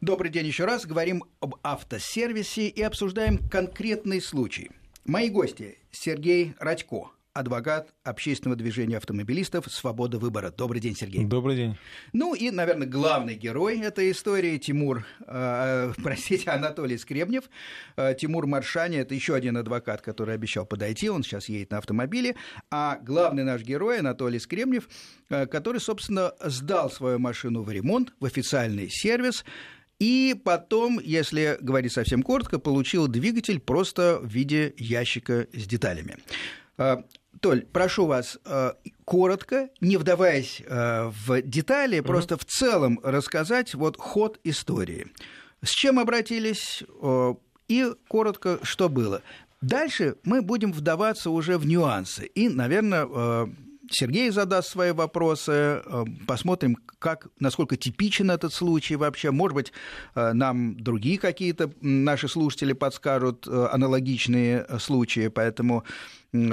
Добрый день еще раз. Говорим об автосервисе и обсуждаем конкретный случай. Мои гости Сергей Радько, адвокат общественного движения автомобилистов «Свобода выбора». Добрый день, Сергей. Добрый день. Ну и, наверное, главный герой этой истории Тимур, э, простите, Анатолий Скребнев. Э, Тимур Маршани – это еще один адвокат, который обещал подойти, он сейчас едет на автомобиле. А главный наш герой Анатолий Скребнев, э, который, собственно, сдал свою машину в ремонт, в официальный сервис, и потом, если говорить совсем коротко, получил двигатель просто в виде ящика с деталями. Э, Толь, прошу вас э, коротко, не вдаваясь э, в детали, mm-hmm. просто в целом рассказать вот ход истории. С чем обратились и коротко, что было. Дальше мы будем вдаваться уже в нюансы. И, наверное, Сергей задаст свои вопросы, посмотрим, как, насколько типичен этот случай вообще. Может быть, нам другие какие-то наши слушатели подскажут аналогичные случаи, поэтому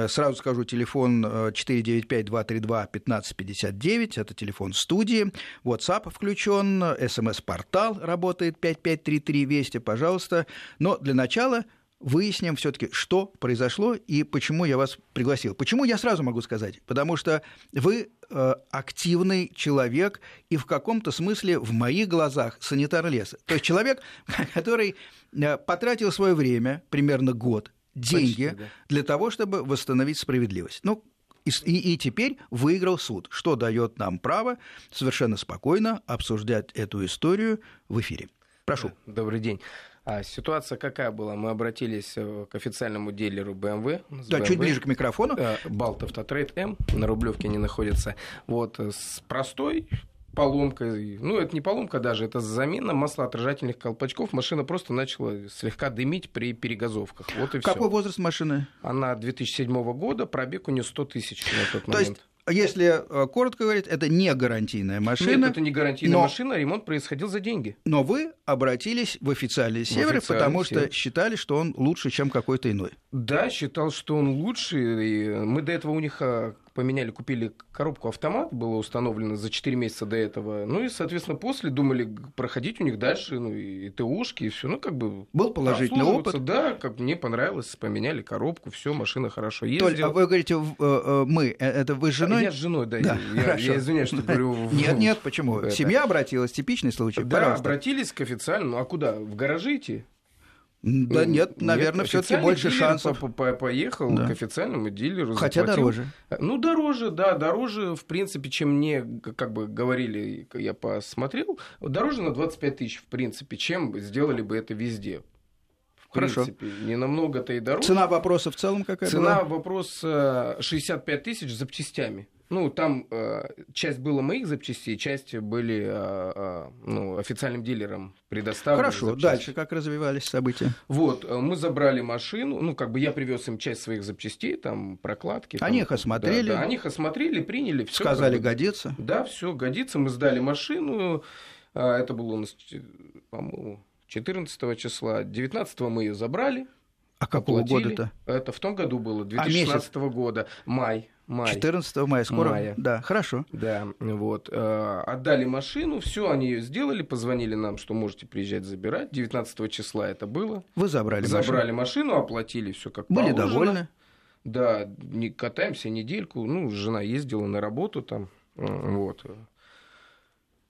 Сразу скажу, телефон 495-232-1559, э, это телефон студии, WhatsApp включен, смс-портал работает 5533 Вести, пожалуйста. Но для начала выясним все-таки, что произошло и почему я вас пригласил. Почему я сразу могу сказать? Потому что вы э, активный человек и в каком-то смысле в моих глазах санитар леса. То есть человек, который э, потратил свое время, примерно год, деньги Почти, да. для того, чтобы восстановить справедливость. Ну, и, и, и теперь выиграл суд, что дает нам право совершенно спокойно обсуждать эту историю в эфире. Прошу. Добрый день. А ситуация какая была? Мы обратились э, к официальному дилеру BMW. Да, BMW, чуть ближе к микрофону. Балт Автотрейд М, на Рублевке не находится. Вот, э, с простой поломка, ну, это не поломка даже, это замена маслоотражательных колпачков. Машина просто начала слегка дымить при перегазовках. Вот и Какой всё. возраст машины? Она 2007 года, пробег у нее 100 тысяч на тот момент. То есть если э, коротко говорить, это не гарантийная машина. Нет, это не гарантийная но... машина, ремонт происходил за деньги. Но вы обратились в официальный север, потому что север. считали, что он лучше, чем какой-то иной. Да, считал, что он лучше. И мы до этого у них а, поменяли, купили коробку автомат, было установлено за 4 месяца до этого. Ну и, соответственно, после думали проходить у них дальше, ну и ТУшки, и все. Ну, как бы... Был положительный опыт. Да, как мне понравилось, поменяли коробку, все, машина хорошо ездила. Толь, а вы говорите, э, э, мы, э, это вы с женой? Я с женой, да. да я, хорошо. я извиняюсь, что говорю... Нет, нет, почему? Семья обратилась, типичный случай, Да, обратились к официальному, а куда? В гаражи идти? Да нет, наверное, все-таки больше шансов. По -по Поехал да. к официальному дилеру. Хотя заплатил. дороже. Ну, дороже, да, дороже, в принципе, чем мне, как бы говорили, я посмотрел, дороже на 25 тысяч, в принципе, чем сделали бы это везде. В Хорошо. принципе, не намного-то и дороже. Цена вопроса в целом какая Цена была? вопроса 65 тысяч запчастями. Ну, там э, часть была моих запчастей, часть были э, э, ну, официальным дилером предоставлены. Хорошо, запчасти. дальше как развивались события? Вот, э, мы забрали машину, ну, как бы я привез им часть своих запчастей, там, прокладки. Они там, их осмотрели? Да, да, они их осмотрели, приняли. Всё, Сказали, как бы, годится? Да, все годится. Мы сдали машину, э, это было у нас, по-моему, 14 числа. 19 мы ее забрали. А какого года-то? Это в том году было, 2016 а года, май. Май. 14 мая, скоро. Мая. Да, хорошо. Да, вот. Э, отдали машину, все, они ее сделали, позвонили нам, что можете приезжать забирать. 19 числа это было. Вы забрали Забрали машину, машину оплатили все как Были положено. довольны? Да, не катаемся недельку. Ну, жена ездила на работу там. Вот.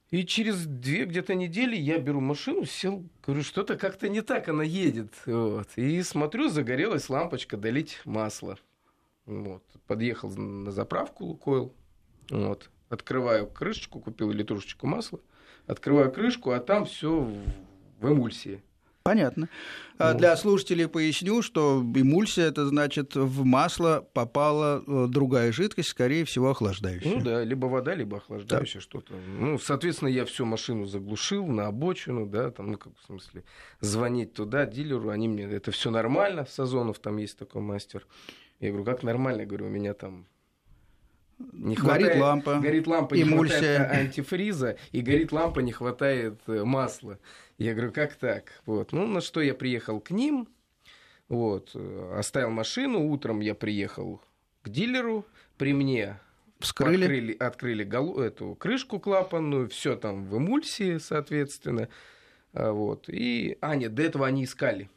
И через две где-то недели я беру машину, сел, говорю, что-то как-то не так она едет. Вот. И смотрю, загорелась лампочка долить масло. Вот. Подъехал на заправку Лукойл. Вот. Открываю крышечку, купил литрушечку масла. Открываю крышку, а там все в эмульсии. Понятно. А ну. Для слушателей поясню, что эмульсия это значит в масло попала э, другая жидкость, скорее всего охлаждающая. Ну да, либо вода, либо охлаждающая да. что-то. Ну, соответственно, я всю машину заглушил на обочину, да, там, ну, как в смысле, звонить туда, дилеру, они мне, это все нормально, Сазонов там есть такой мастер. Я говорю, как нормально, я говорю, у меня там не хватает, горит лампа, горит лампа, эмульсия. не хватает антифриза, и горит лампа, не хватает э, масла. Я говорю, как так? Вот. Ну, на что я приехал к ним, вот, оставил машину, утром я приехал к дилеру, при мне Вскрыли. Открыли, открыли голу, эту крышку клапанную, все там в эмульсии, соответственно. А, вот. И... А, нет, до этого они искали.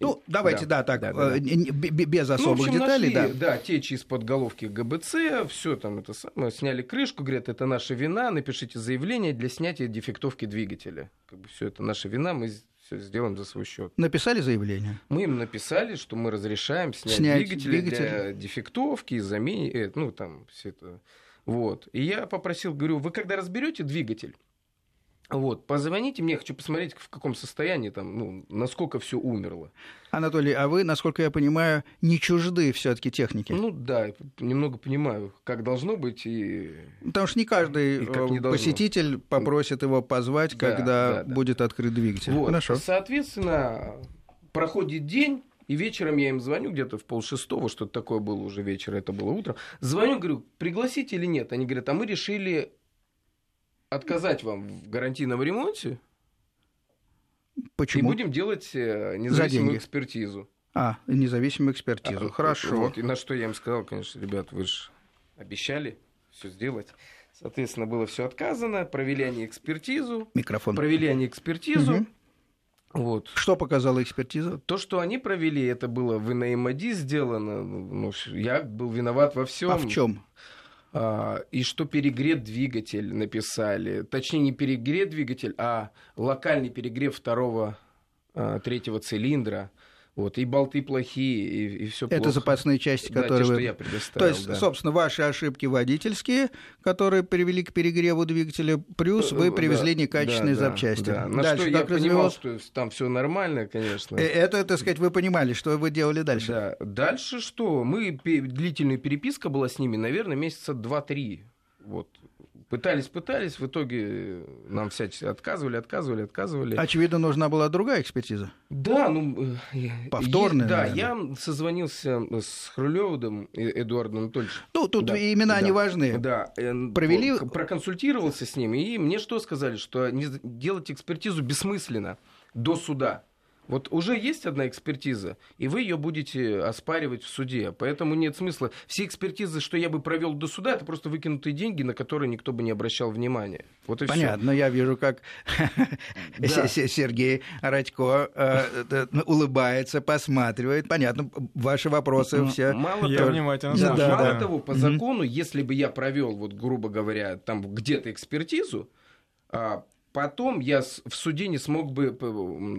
Ну, давайте, да, да так, да, да, да. без особых ну, общем, деталей, нашли, да. Да, течи из-под головки ГБЦ, все там это самое, сняли крышку, говорят, это наша вина, напишите заявление для снятия дефектовки двигателя. Как бы все это наша вина, мы все сделаем за свой счет. Написали заявление? Мы им написали, что мы разрешаем снять, снять двигатели, двигатель. для дефектовки, заменить, ну там все это. Вот. И я попросил, говорю, вы когда разберете двигатель, вот, позвоните мне, хочу посмотреть, в каком состоянии там, ну, насколько все умерло. Анатолий, а вы, насколько я понимаю, не чужды все-таки техники? Ну да, немного понимаю, как должно быть и. Потому что не каждый не посетитель попросит его позвать, да, когда да, да. будет открыт двигатель. Вот. Хорошо. Соответственно, проходит день. И вечером я им звоню, где-то в полшестого, что-то такое было уже вечер, это было утро. Звоню, говорю, пригласите или нет? Они говорят, а мы решили отказать вам в гарантийном ремонте. Почему? И будем делать э, независимую экспертизу. А, независимую экспертизу. А, Хорошо. Вот, и на что я им сказал, конечно, ребят, вы же обещали все сделать. Соответственно, было все отказано, провели они экспертизу. Микрофон. Провели они экспертизу. Угу. Вот. Что показала экспертиза? То, что они провели, это было в НАМАДИ сделано. Ну, я был виноват во всем. А в чем? А, и что перегрет двигатель написали. Точнее, не перегрет двигатель, а локальный перегрев второго, а, третьего цилиндра. Вот, и болты плохие, и, и все плохо. Это запасные части, да, которые те, вы... что я предоставил, То есть, да. собственно, ваши ошибки водительские, которые привели к перегреву двигателя, плюс вы привезли да, некачественные да, запчасти. Да, да. На дальше, что я понимал, что там все нормально, конечно. Э, это, так сказать, вы понимали, что вы делали дальше. Да. Дальше что? Мы, длительная переписка была с ними, наверное, месяца два-три. Вот, Пытались, пытались, в итоге нам всячески отказывали, отказывали, отказывали. Очевидно, нужна была другая экспертиза. Да, ну... Э, Повторная, Да, наверное. я созвонился с Хрулевым Эдуардом Анатольевичем. Ну, тут да, имена да, не важны. Да. Э, Провели... Проконсультировался с ним, и мне что сказали, что делать экспертизу бессмысленно до суда. Вот уже есть одна экспертиза, и вы ее будете оспаривать в суде. Поэтому нет смысла. Все экспертизы, что я бы провел до суда, это просто выкинутые деньги, на которые никто бы не обращал внимания. Вот и Понятно, всё. я вижу, как Сергей Радько э, улыбается, посматривает. Понятно, ваши вопросы все. Мало я внимательно слушаю. Мало того, по закону, если бы я провел, вот грубо говоря, там где-то экспертизу, а, Потом я в суде не смог бы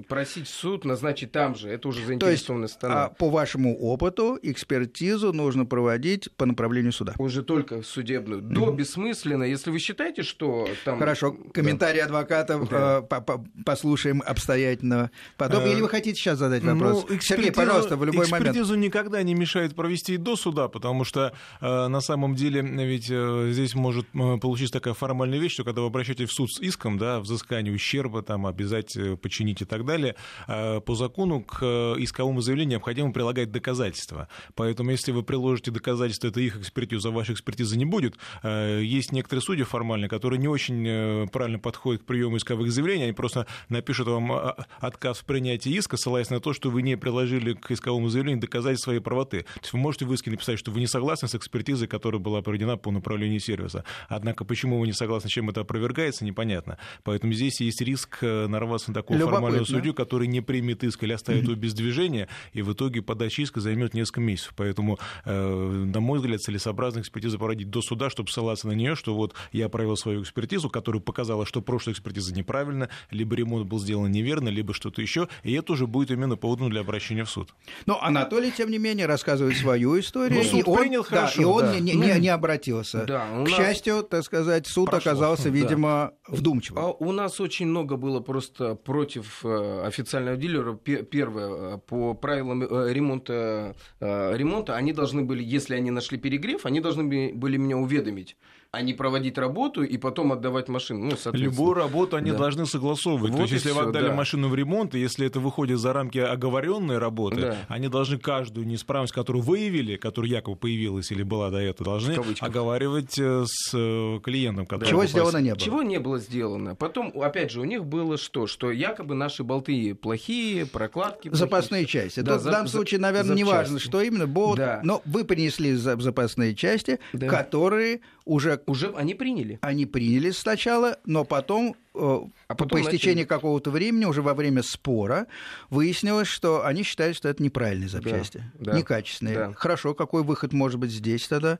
просить суд назначить там же. Это уже заинтересованная сторона. А по вашему опыту экспертизу нужно проводить по направлению суда? Уже только судебную. До mm-hmm. бессмысленно. Если вы считаете, что там... Хорошо. Комментарий да. адвокатов да. Э, послушаем обстоятельно потом. Э, Или вы хотите сейчас задать вопрос? Ну, Сергей, пожалуйста, в любой момент. Экспертизу никогда не мешает провести и до суда, потому что э, на самом деле ведь здесь может получиться такая формальная вещь, что когда вы обращаетесь в суд с иском, да, взыскания ущерба, там, обязать э, починить и так далее, а, по закону к э, исковому заявлению необходимо прилагать доказательства. Поэтому, если вы приложите доказательства, это их экспертиза, а вашей экспертизы не будет. Э, есть некоторые судьи формальные, которые не очень правильно подходят к приему исковых заявлений, они просто напишут вам отказ в принятии иска, ссылаясь на то, что вы не приложили к исковому заявлению доказательства своей правоты. То есть вы можете в иске написать, что вы не согласны с экспертизой, которая была проведена по направлению сервиса. Однако, почему вы не согласны, чем это опровергается, непонятно. Поэтому здесь есть риск э, нарваться на такого формального судью, который не примет иск или оставит его без движения, и в итоге подача иска займет несколько месяцев. Поэтому, э, на мой взгляд, целесообразно экспертизу проводить до суда, чтобы ссылаться на нее, что вот я провел свою экспертизу, которая показала, что прошлая экспертиза неправильна, либо ремонт был сделан неверно, либо что-то еще, и это уже будет именно поводом для обращения в суд. Но Анатолий, тем не менее, рассказывает свою историю. Ну, суд и он, принял хорошо, да, и он да. не, не, не обратился. Да, К нас... счастью, так сказать, суд Прошло. оказался, видимо, да. вдумчивым. У нас очень много было просто против э, официального дилера. Первое, э, по правилам э, ремонта, ремонта, они должны были, если они нашли перегрев, они должны были меня уведомить а не проводить работу и потом отдавать машину. Ну, Любую работу они да. должны согласовывать. Вот То есть, если всё, вы отдали да. машину в ремонт, и если это выходит за рамки оговоренной работы, да. они должны каждую неисправность, которую выявили, которая якобы появилась или была до этого, должны оговаривать э, с э, клиентом. Чего попался. сделано не было? Чего не было сделано. Потом, опять же, у них было что? Что якобы наши болты плохие, прокладки плохие. Запасные части. Да, Тут за, в данном случае, наверное, не важно, что именно. Болт, да. Но вы принесли запасные части, да. которые уже Уже они приняли. Они приняли сначала, но потом, э, а потом по истечении начали... какого-то времени, уже во время спора, выяснилось, что они считают, что это неправильные запчасти, да, да, некачественные. Да. Хорошо, какой выход может быть здесь тогда?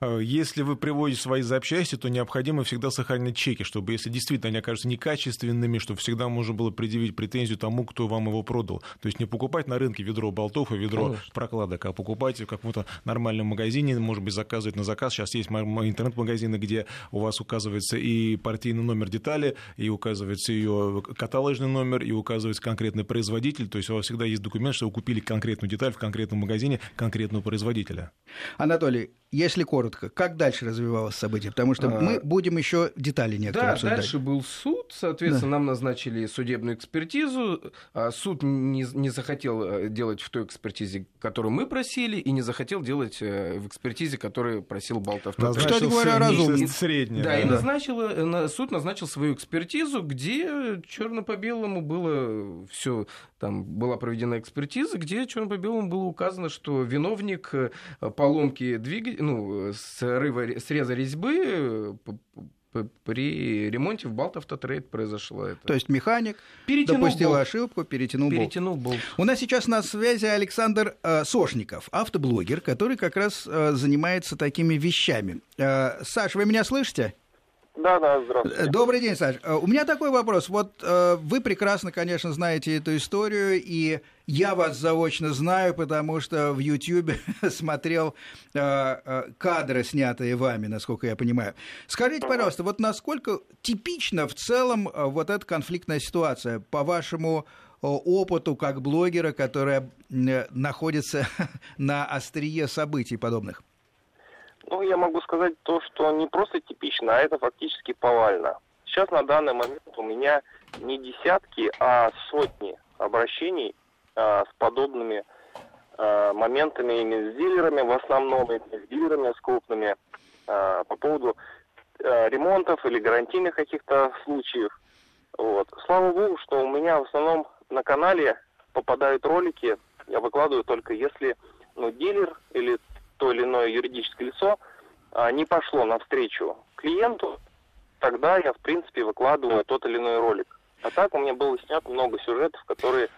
Э, если вы приводите свои запчасти, то необходимо всегда сохранять чеки, чтобы, если действительно они окажутся некачественными, чтобы всегда можно было предъявить претензию тому, кто вам его продал. То есть не покупать на рынке ведро болтов и ведро Конечно. прокладок, а покупать в каком-то нормальном магазине, может быть, заказывать на заказ. Сейчас есть интернет-магазины, где у вас указывается и партийный номер детали, и указывается ее каталожный номер, и указывается конкретный производитель. То есть у вас всегда есть документ, что вы купили конкретную деталь в конкретном магазине конкретного производителя. Анатолий, если коротко, как дальше развивалось событие? Потому что а... мы будем еще детали некоторые да, обсуждать. дальше был суд, соответственно, да. нам назначили судебную экспертизу. А суд не, не захотел э, делать в той экспертизе, которую мы просили, и не захотел делать э, в экспертизе, которую просил Болтов. Кстати говоря, разумно. Среднее. Да, да, и назначил, э, суд назначил свою экспертизу, где черно по белому было все там была проведена экспертиза, где черно по белому было указано, что виновник поломки двигателя, ну, срыва, среза резьбы при ремонте в Балтавтотрейд произошло это. То есть механик перетянул допустил болт. ошибку, перетянул, перетянул болт. болт. У нас сейчас на связи Александр э, Сошников, автоблогер, который как раз э, занимается такими вещами. Э, Саш, вы меня слышите? Да, да, здравствуйте. Добрый день, Саш. Э, у меня такой вопрос. Вот э, вы прекрасно, конечно, знаете эту историю, и я вас заочно знаю, потому что в Ютьюбе смотрел э, э, кадры, снятые вами, насколько я понимаю. Скажите, пожалуйста, вот насколько типична в целом э, вот эта конфликтная ситуация, по вашему э, опыту как блогера, которая находится на острие событий подобных? Ну, я могу сказать то, что не просто типично, а это фактически повально. Сейчас на данный момент у меня не десятки, а сотни обращений а, с подобными а, моментами именно с дилерами, в основном с дилерами, с крупными, а, по поводу а, ремонтов или гарантийных каких-то случаев. Вот. Слава богу, что у меня в основном на канале попадают ролики, я выкладываю только если ну, дилер или то или иное юридическое лицо а, не пошло навстречу клиенту, тогда я, в принципе, выкладываю тот или иной ролик. А так у меня было снято много сюжетов, которые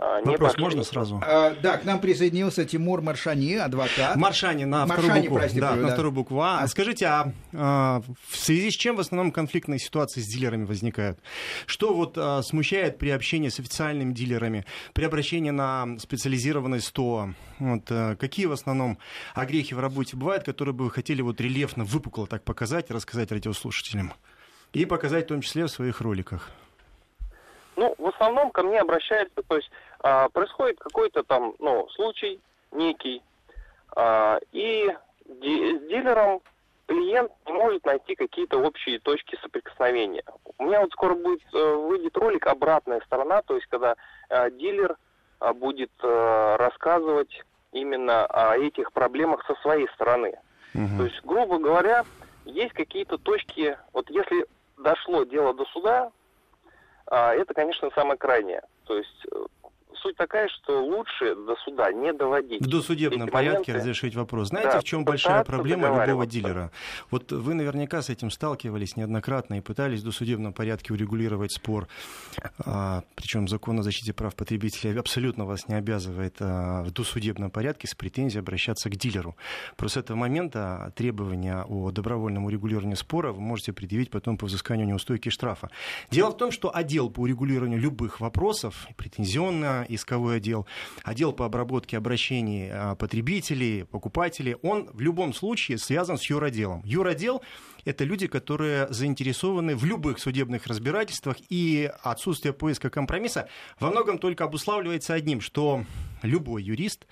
а, Вопрос можно сразу? А, да, к нам присоединился Тимур Маршани, адвокат. Маршани на Маршани, вторую букву. Прости, да, да, на вторую букву А. а. Скажите, а, а в связи с чем в основном конфликтные ситуации с дилерами возникают? Что вот а, смущает при общении с официальными дилерами, при обращении на специализированное СТО? Вот, а, какие в основном огрехи в работе бывают, которые бы вы хотели вот рельефно, выпукло так показать, рассказать радиослушателям? И показать в том числе в своих роликах? Ну, в основном ко мне обращаются, то есть а, происходит какой-то там, ну, случай некий, а, и ди- с дилером клиент не может найти какие-то общие точки соприкосновения. У меня вот скоро будет э, выйдет ролик обратная сторона, то есть когда э, дилер э, будет э, рассказывать именно о этих проблемах со своей стороны. Угу. То есть, грубо говоря, есть какие-то точки, вот если дошло дело до суда, а, это, конечно, самое крайнее. То есть э, суть такая, что лучше до суда не доводить. В досудебном Эти порядке моменты... разрешить вопрос. Знаете, да, в чем большая проблема любого дилера? Вот вы наверняка с этим сталкивались неоднократно и пытались в досудебном порядке урегулировать спор. А, причем закон о защите прав потребителей абсолютно вас не обязывает а, в досудебном порядке с претензией обращаться к дилеру. Просто с этого момента требования о добровольном урегулировании спора вы можете предъявить потом по взысканию неустойки штрафа. Дело в том, что отдел по урегулированию любых вопросов, претензионно исковой отдел, отдел по обработке обращений а, потребителей, покупателей, он в любом случае связан с юротделом. Юротдел это люди, которые заинтересованы в любых судебных разбирательствах, и отсутствие поиска компромисса во многом только обуславливается одним, что любой юрист,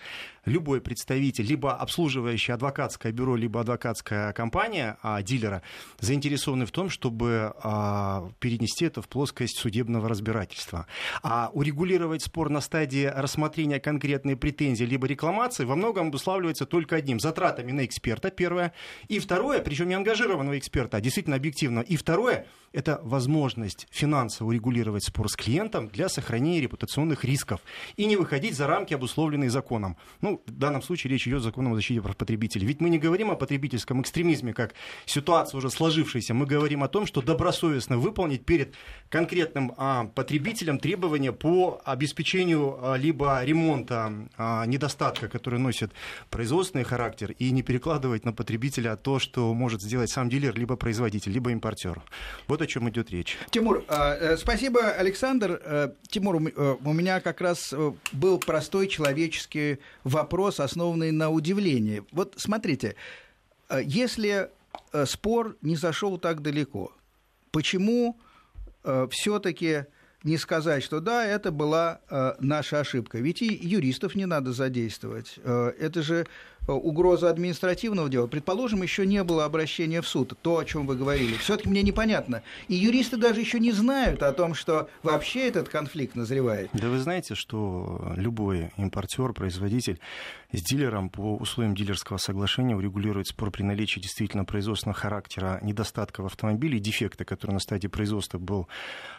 любой представитель, либо обслуживающий адвокатское бюро, либо адвокатская компания а, дилера заинтересованы в том, чтобы а, перенести это в плоскость судебного разбирательства. А урегулировать спор на стадии рассмотрения конкретной претензии либо рекламации во многом обуславливается только одним – затратами на эксперта, первое, и второе, причем не ангажированного эксперта, а действительно объективно. И второе – это возможность финансово урегулировать спор с клиентом для сохранения репутационных рисков и не выходить за рамки обусловленные законом. Ну, в данном случае речь идет о законе о защите прав потребителей. Ведь мы не говорим о потребительском экстремизме, как ситуация уже сложившаяся. Мы говорим о том, что добросовестно выполнить перед конкретным а, потребителем требования по обеспечению а, либо ремонта а, недостатка, который носит производственный характер, и не перекладывать на потребителя то, что может сделать сам дилер, либо производитель, либо импортер. Вот о чем идет речь. Тимур, а, э, спасибо, Александр. Э, Тимур, э, у меня как раз был простой человеческий вопрос, основанный на удивлении. Вот смотрите, если спор не зашел так далеко, почему все-таки не сказать, что да, это была наша ошибка. Ведь и юристов не надо задействовать. это же Э, угроза административного дела, предположим, еще не было обращения в суд, то, о чем вы говорили, все-таки мне непонятно. И юристы даже еще не знают о том, что вообще этот конфликт назревает. Да вы знаете, что любой импортер, производитель с дилером по условиям дилерского соглашения урегулирует спор при наличии действительно производственного характера недостатка в автомобиле, дефекта, который на стадии производства был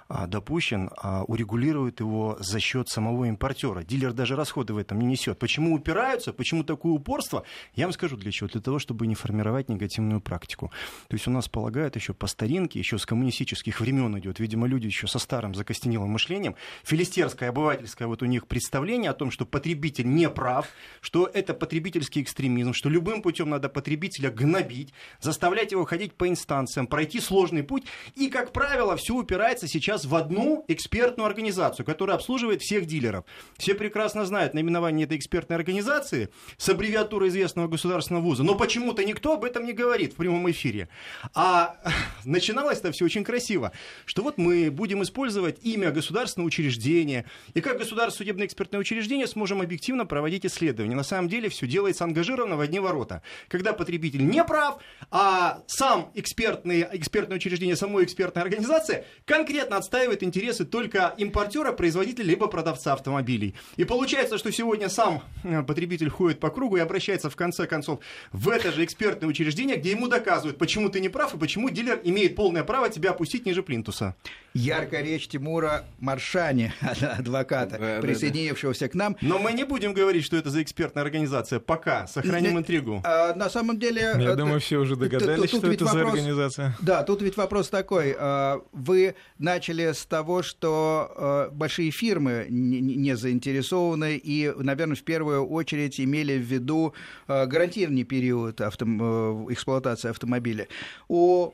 а, допущен, а, урегулирует его за счет самого импортера. Дилер даже расходы в этом не несет. Почему упираются, почему такое упорство? Я вам скажу для чего. Для того, чтобы не формировать негативную практику. То есть у нас полагают еще по старинке, еще с коммунистических времен идет. Видимо, люди еще со старым закостенелым мышлением. Филистерское, обывательское вот у них представление о том, что потребитель не прав, что это потребительский экстремизм, что любым путем надо потребителя гнобить, заставлять его ходить по инстанциям, пройти сложный путь. И, как правило, все упирается сейчас в одну экспертную организацию, которая обслуживает всех дилеров. Все прекрасно знают наименование этой экспертной организации с аббревиатурой известного государственного вуза, но почему-то никто об этом не говорит в прямом эфире. А начиналось это все очень красиво, что вот мы будем использовать имя государственного учреждения, и как государственное судебное экспертное учреждение сможем объективно проводить исследования. На самом деле все делается ангажированно в одни ворота. Когда потребитель не прав, а сам экспертный, экспертное учреждение, само экспертная организация конкретно отстаивает интересы только импортера, производителя, либо продавца автомобилей. И получается, что сегодня сам э, потребитель ходит по кругу и обращается в конце концов в это же экспертное учреждение, где ему доказывают, почему ты не прав и почему дилер имеет полное право тебя опустить ниже плинтуса. Яркая речь Тимура Маршани, адвоката, да, присоединившегося да, да. к нам. Но мы не будем говорить, что это за экспертная организация, пока сохраним интригу. А, на самом деле... Я э, думаю, все уже догадались, тут, тут что это вопрос, за организация. Да, тут ведь вопрос такой. А, вы начали с того, что э, большие фирмы не, не заинтересованы и, наверное, в первую очередь имели в виду гарантированный период авто, э, эксплуатации автомобиля. У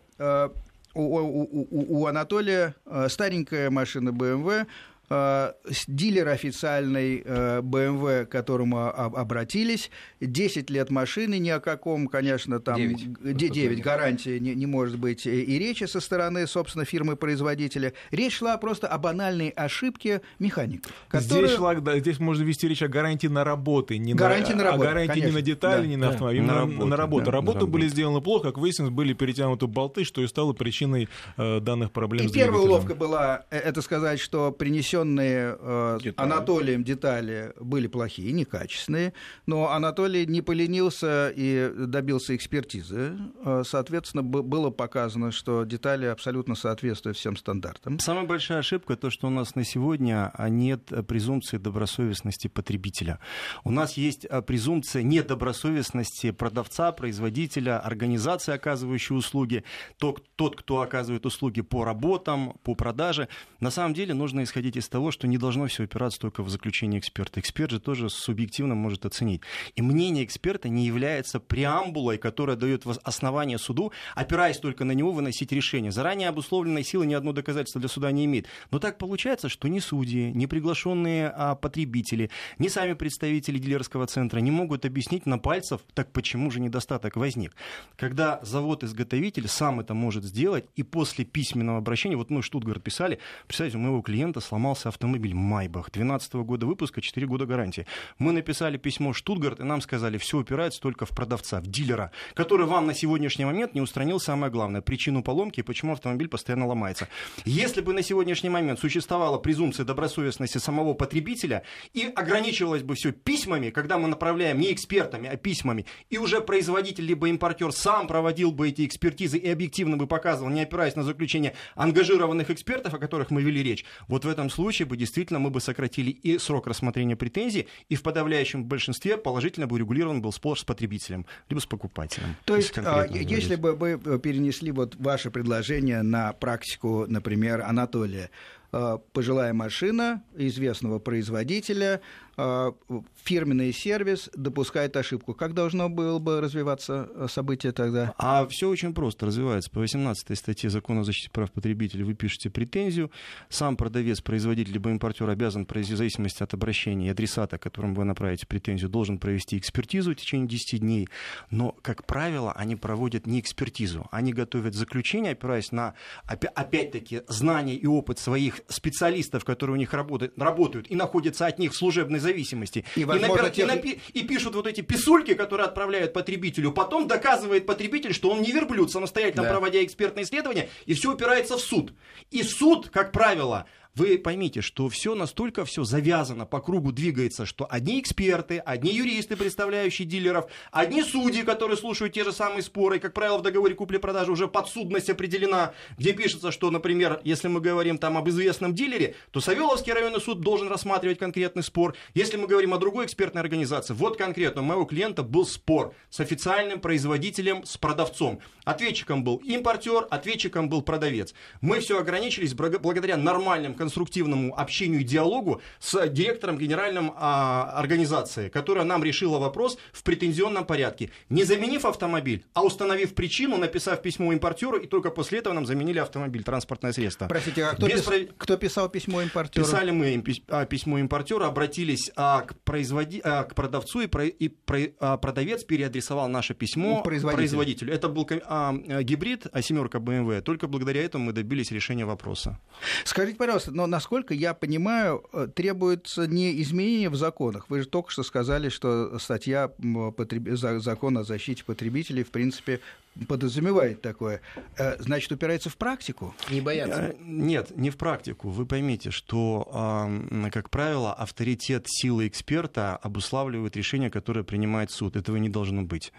у, у, у Анатолия старенькая машина BMW, Э, дилер официальный BMW, э, к которому обратились, 10 лет машины, ни о каком, конечно, там 9, 9 гарантии не, не может быть и речи со стороны, собственно, фирмы-производителя. Речь шла просто о банальной ошибке механика. Которая... Здесь, шла, да, здесь можно вести речь о гарантии на работы, не гарантии на, на работу, гарантии конечно. не на детали, да, не на автомобиль, да, на, работу, на работу. Да, Работы на были работу. сделаны плохо, как выяснилось, были перетянуты болты, что и стало причиной э, данных проблем. И первая уловка была, э, это сказать, что принесет привнесенные э, Анатолием детали были плохие, некачественные, но Анатолий не поленился и добился экспертизы. Э, соответственно, было показано, что детали абсолютно соответствуют всем стандартам. Самая большая ошибка то, что у нас на сегодня нет презумпции добросовестности потребителя. У нас есть э, презумпция недобросовестности продавца, производителя, организации, оказывающей услуги, тот, тот, кто оказывает услуги по работам, по продаже. На самом деле нужно исходить из того, что не должно все опираться только в заключение эксперта. Эксперт же тоже субъективно может оценить. И мнение эксперта не является преамбулой, которая дает основание суду, опираясь только на него, выносить решение. Заранее обусловленной силы ни одно доказательство для суда не имеет. Но так получается, что ни судьи, ни приглашенные а, потребители, ни сами представители дилерского центра не могут объяснить на пальцах, так почему же недостаток возник. Когда завод-изготовитель сам это может сделать, и после письменного обращения, вот мы Штутгарт писали, представьте, у моего клиента сломался сломался автомобиль Майбах 12 года выпуска, 4 года гарантии. Мы написали письмо Штутгарт, и нам сказали, все упирается только в продавца, в дилера, который вам на сегодняшний момент не устранил самое главное, причину поломки и почему автомобиль постоянно ломается. Если бы на сегодняшний момент существовала презумпция добросовестности самого потребителя и ограничивалось бы все письмами, когда мы направляем не экспертами, а письмами, и уже производитель либо импортер сам проводил бы эти экспертизы и объективно бы показывал, не опираясь на заключение ангажированных экспертов, о которых мы вели речь, вот в этом случае случае бы действительно мы бы сократили и срок рассмотрения претензий, и в подавляющем большинстве положительно бы регулирован был спор с потребителем, либо с покупателем. То есть, а, если бы вы перенесли вот ваше предложение на практику, например, Анатолия, а, пожилая машина известного производителя, фирменный сервис допускает ошибку. Как должно было бы развиваться э, событие тогда? А все очень просто развивается. По 18 статье Закона о защите прав потребителей вы пишете претензию. Сам продавец, производитель либо импортер обязан, в зависимости от обращения и адресата, которому вы направите претензию, должен провести экспертизу в течение 10 дней. Но, как правило, они проводят не экспертизу. Они готовят заключение, опираясь на, опять-таки, знания и опыт своих специалистов, которые у них работают, работают и находятся от них в служебной зависимости. И, возможно, и, напи- тех... и, напи- и пишут вот эти писульки, которые отправляют потребителю. Потом доказывает потребитель, что он не верблюд, самостоятельно да. проводя экспертное исследование, и все упирается в суд. И суд, как правило, вы поймите, что все настолько все завязано, по кругу двигается, что одни эксперты, одни юристы, представляющие дилеров, одни судьи, которые слушают те же самые споры, как правило, в договоре купли-продажи уже подсудность определена, где пишется, что, например, если мы говорим там об известном дилере, то Савеловский районный суд должен рассматривать конкретный спор. Если мы говорим о другой экспертной организации, вот конкретно у моего клиента был спор с официальным производителем, с продавцом. Ответчиком был импортер, ответчиком был продавец. Мы все ограничились благодаря нормальным конструктивному общению и диалогу с директором генеральной а, организации, которая нам решила вопрос в претензионном порядке. Не заменив автомобиль, а установив причину, написав письмо импортеру, и только после этого нам заменили автомобиль, транспортное средство. Простите, а кто, Без... пис... кто писал письмо импортеру? Писали мы а, письмо импортеру, обратились а, к, производи... а, к продавцу, и, про... и про... а, продавец переадресовал наше письмо производителю. производителю. Это был а, гибрид, а семерка BMW. Только благодаря этому мы добились решения вопроса. Скажите, пожалуйста, но насколько я понимаю, э, требуется не изменение в законах. Вы же только что сказали, что статья потреб... закона о защите потребителей, в принципе, подразумевает такое, э, значит, упирается в практику? Не бояться? Э, нет, не в практику. Вы поймите, что, как правило, авторитет силы эксперта обуславливает решение, которое принимает суд. Этого не должно быть.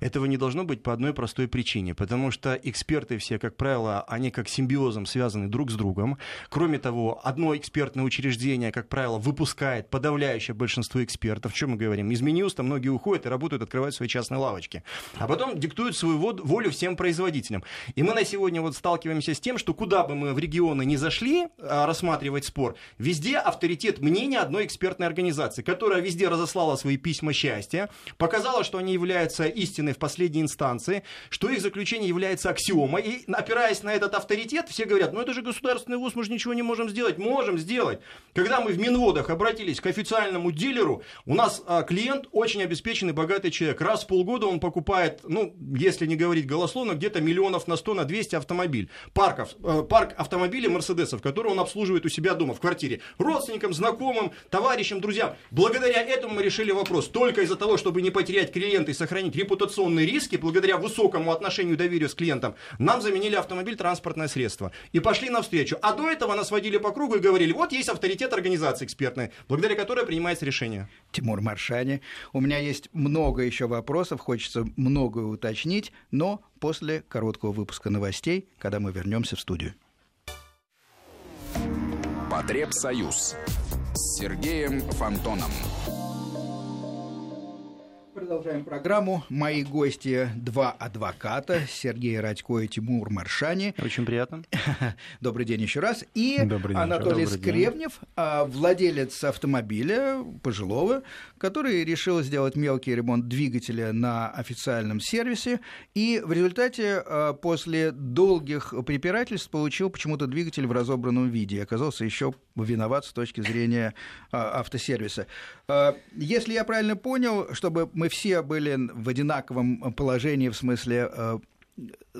Этого не должно быть по одной простой причине, потому что эксперты все, как правило, они как симбиозом связаны друг с другом. Кроме того, одно экспертное учреждение, как правило, выпускает подавляющее большинство экспертов. О чем мы говорим? Из Минюста многие уходят и работают, открывают свои частные лавочки. А потом диктуют свою волю всем производителям. И мы на сегодня вот сталкиваемся с тем, что куда бы мы в регионы не зашли а, рассматривать спор, везде авторитет мнения одной экспертной организации, которая везде разослала свои письма счастья, показала, что они являются истиной в последней инстанции, что их заключение является аксиомой, и опираясь на этот авторитет, все говорят, ну это же государственный вуз, мы же ничего не можем сделать. Можем сделать. Когда мы в Минводах обратились к официальному дилеру, у нас а, клиент очень обеспеченный, богатый человек. Раз в полгода он покупает, ну, если не говорить голословно, где-то миллионов на 100, на 200 автомобиль. Парков, э, парк автомобилей Мерседесов, которые он обслуживает у себя дома в квартире. Родственникам, знакомым, товарищам, друзьям. Благодаря этому мы решили вопрос. Только из-за того, чтобы не потерять клиента и сохранить репутационные риски, благодаря высокому отношению и доверию с клиентом, нам заменили автомобиль транспортное средство. И пошли навстречу. А до этого нас водили по кругу и говорили, вот есть авторитет организации экспертной, благодаря которой принимается решение. Тимур Маршани. У меня есть много еще вопросов, хочется многое уточнить, но после короткого выпуска новостей, когда мы вернемся в студию. Потребсоюз с Сергеем Фонтоном. Продолжаем программу. Мои гости – два адвоката, Сергей Радько и Тимур Маршани. Очень приятно. Добрый день еще раз. И Добрый Анатолий Добрый Скребнев, день. А, владелец автомобиля пожилого, который решил сделать мелкий ремонт двигателя на официальном сервисе. И в результате а, после долгих препирательств получил почему-то двигатель в разобранном виде. И оказался еще виноват с точки зрения а, автосервиса. Если я правильно понял, чтобы мы все были в одинаковом положении в смысле э,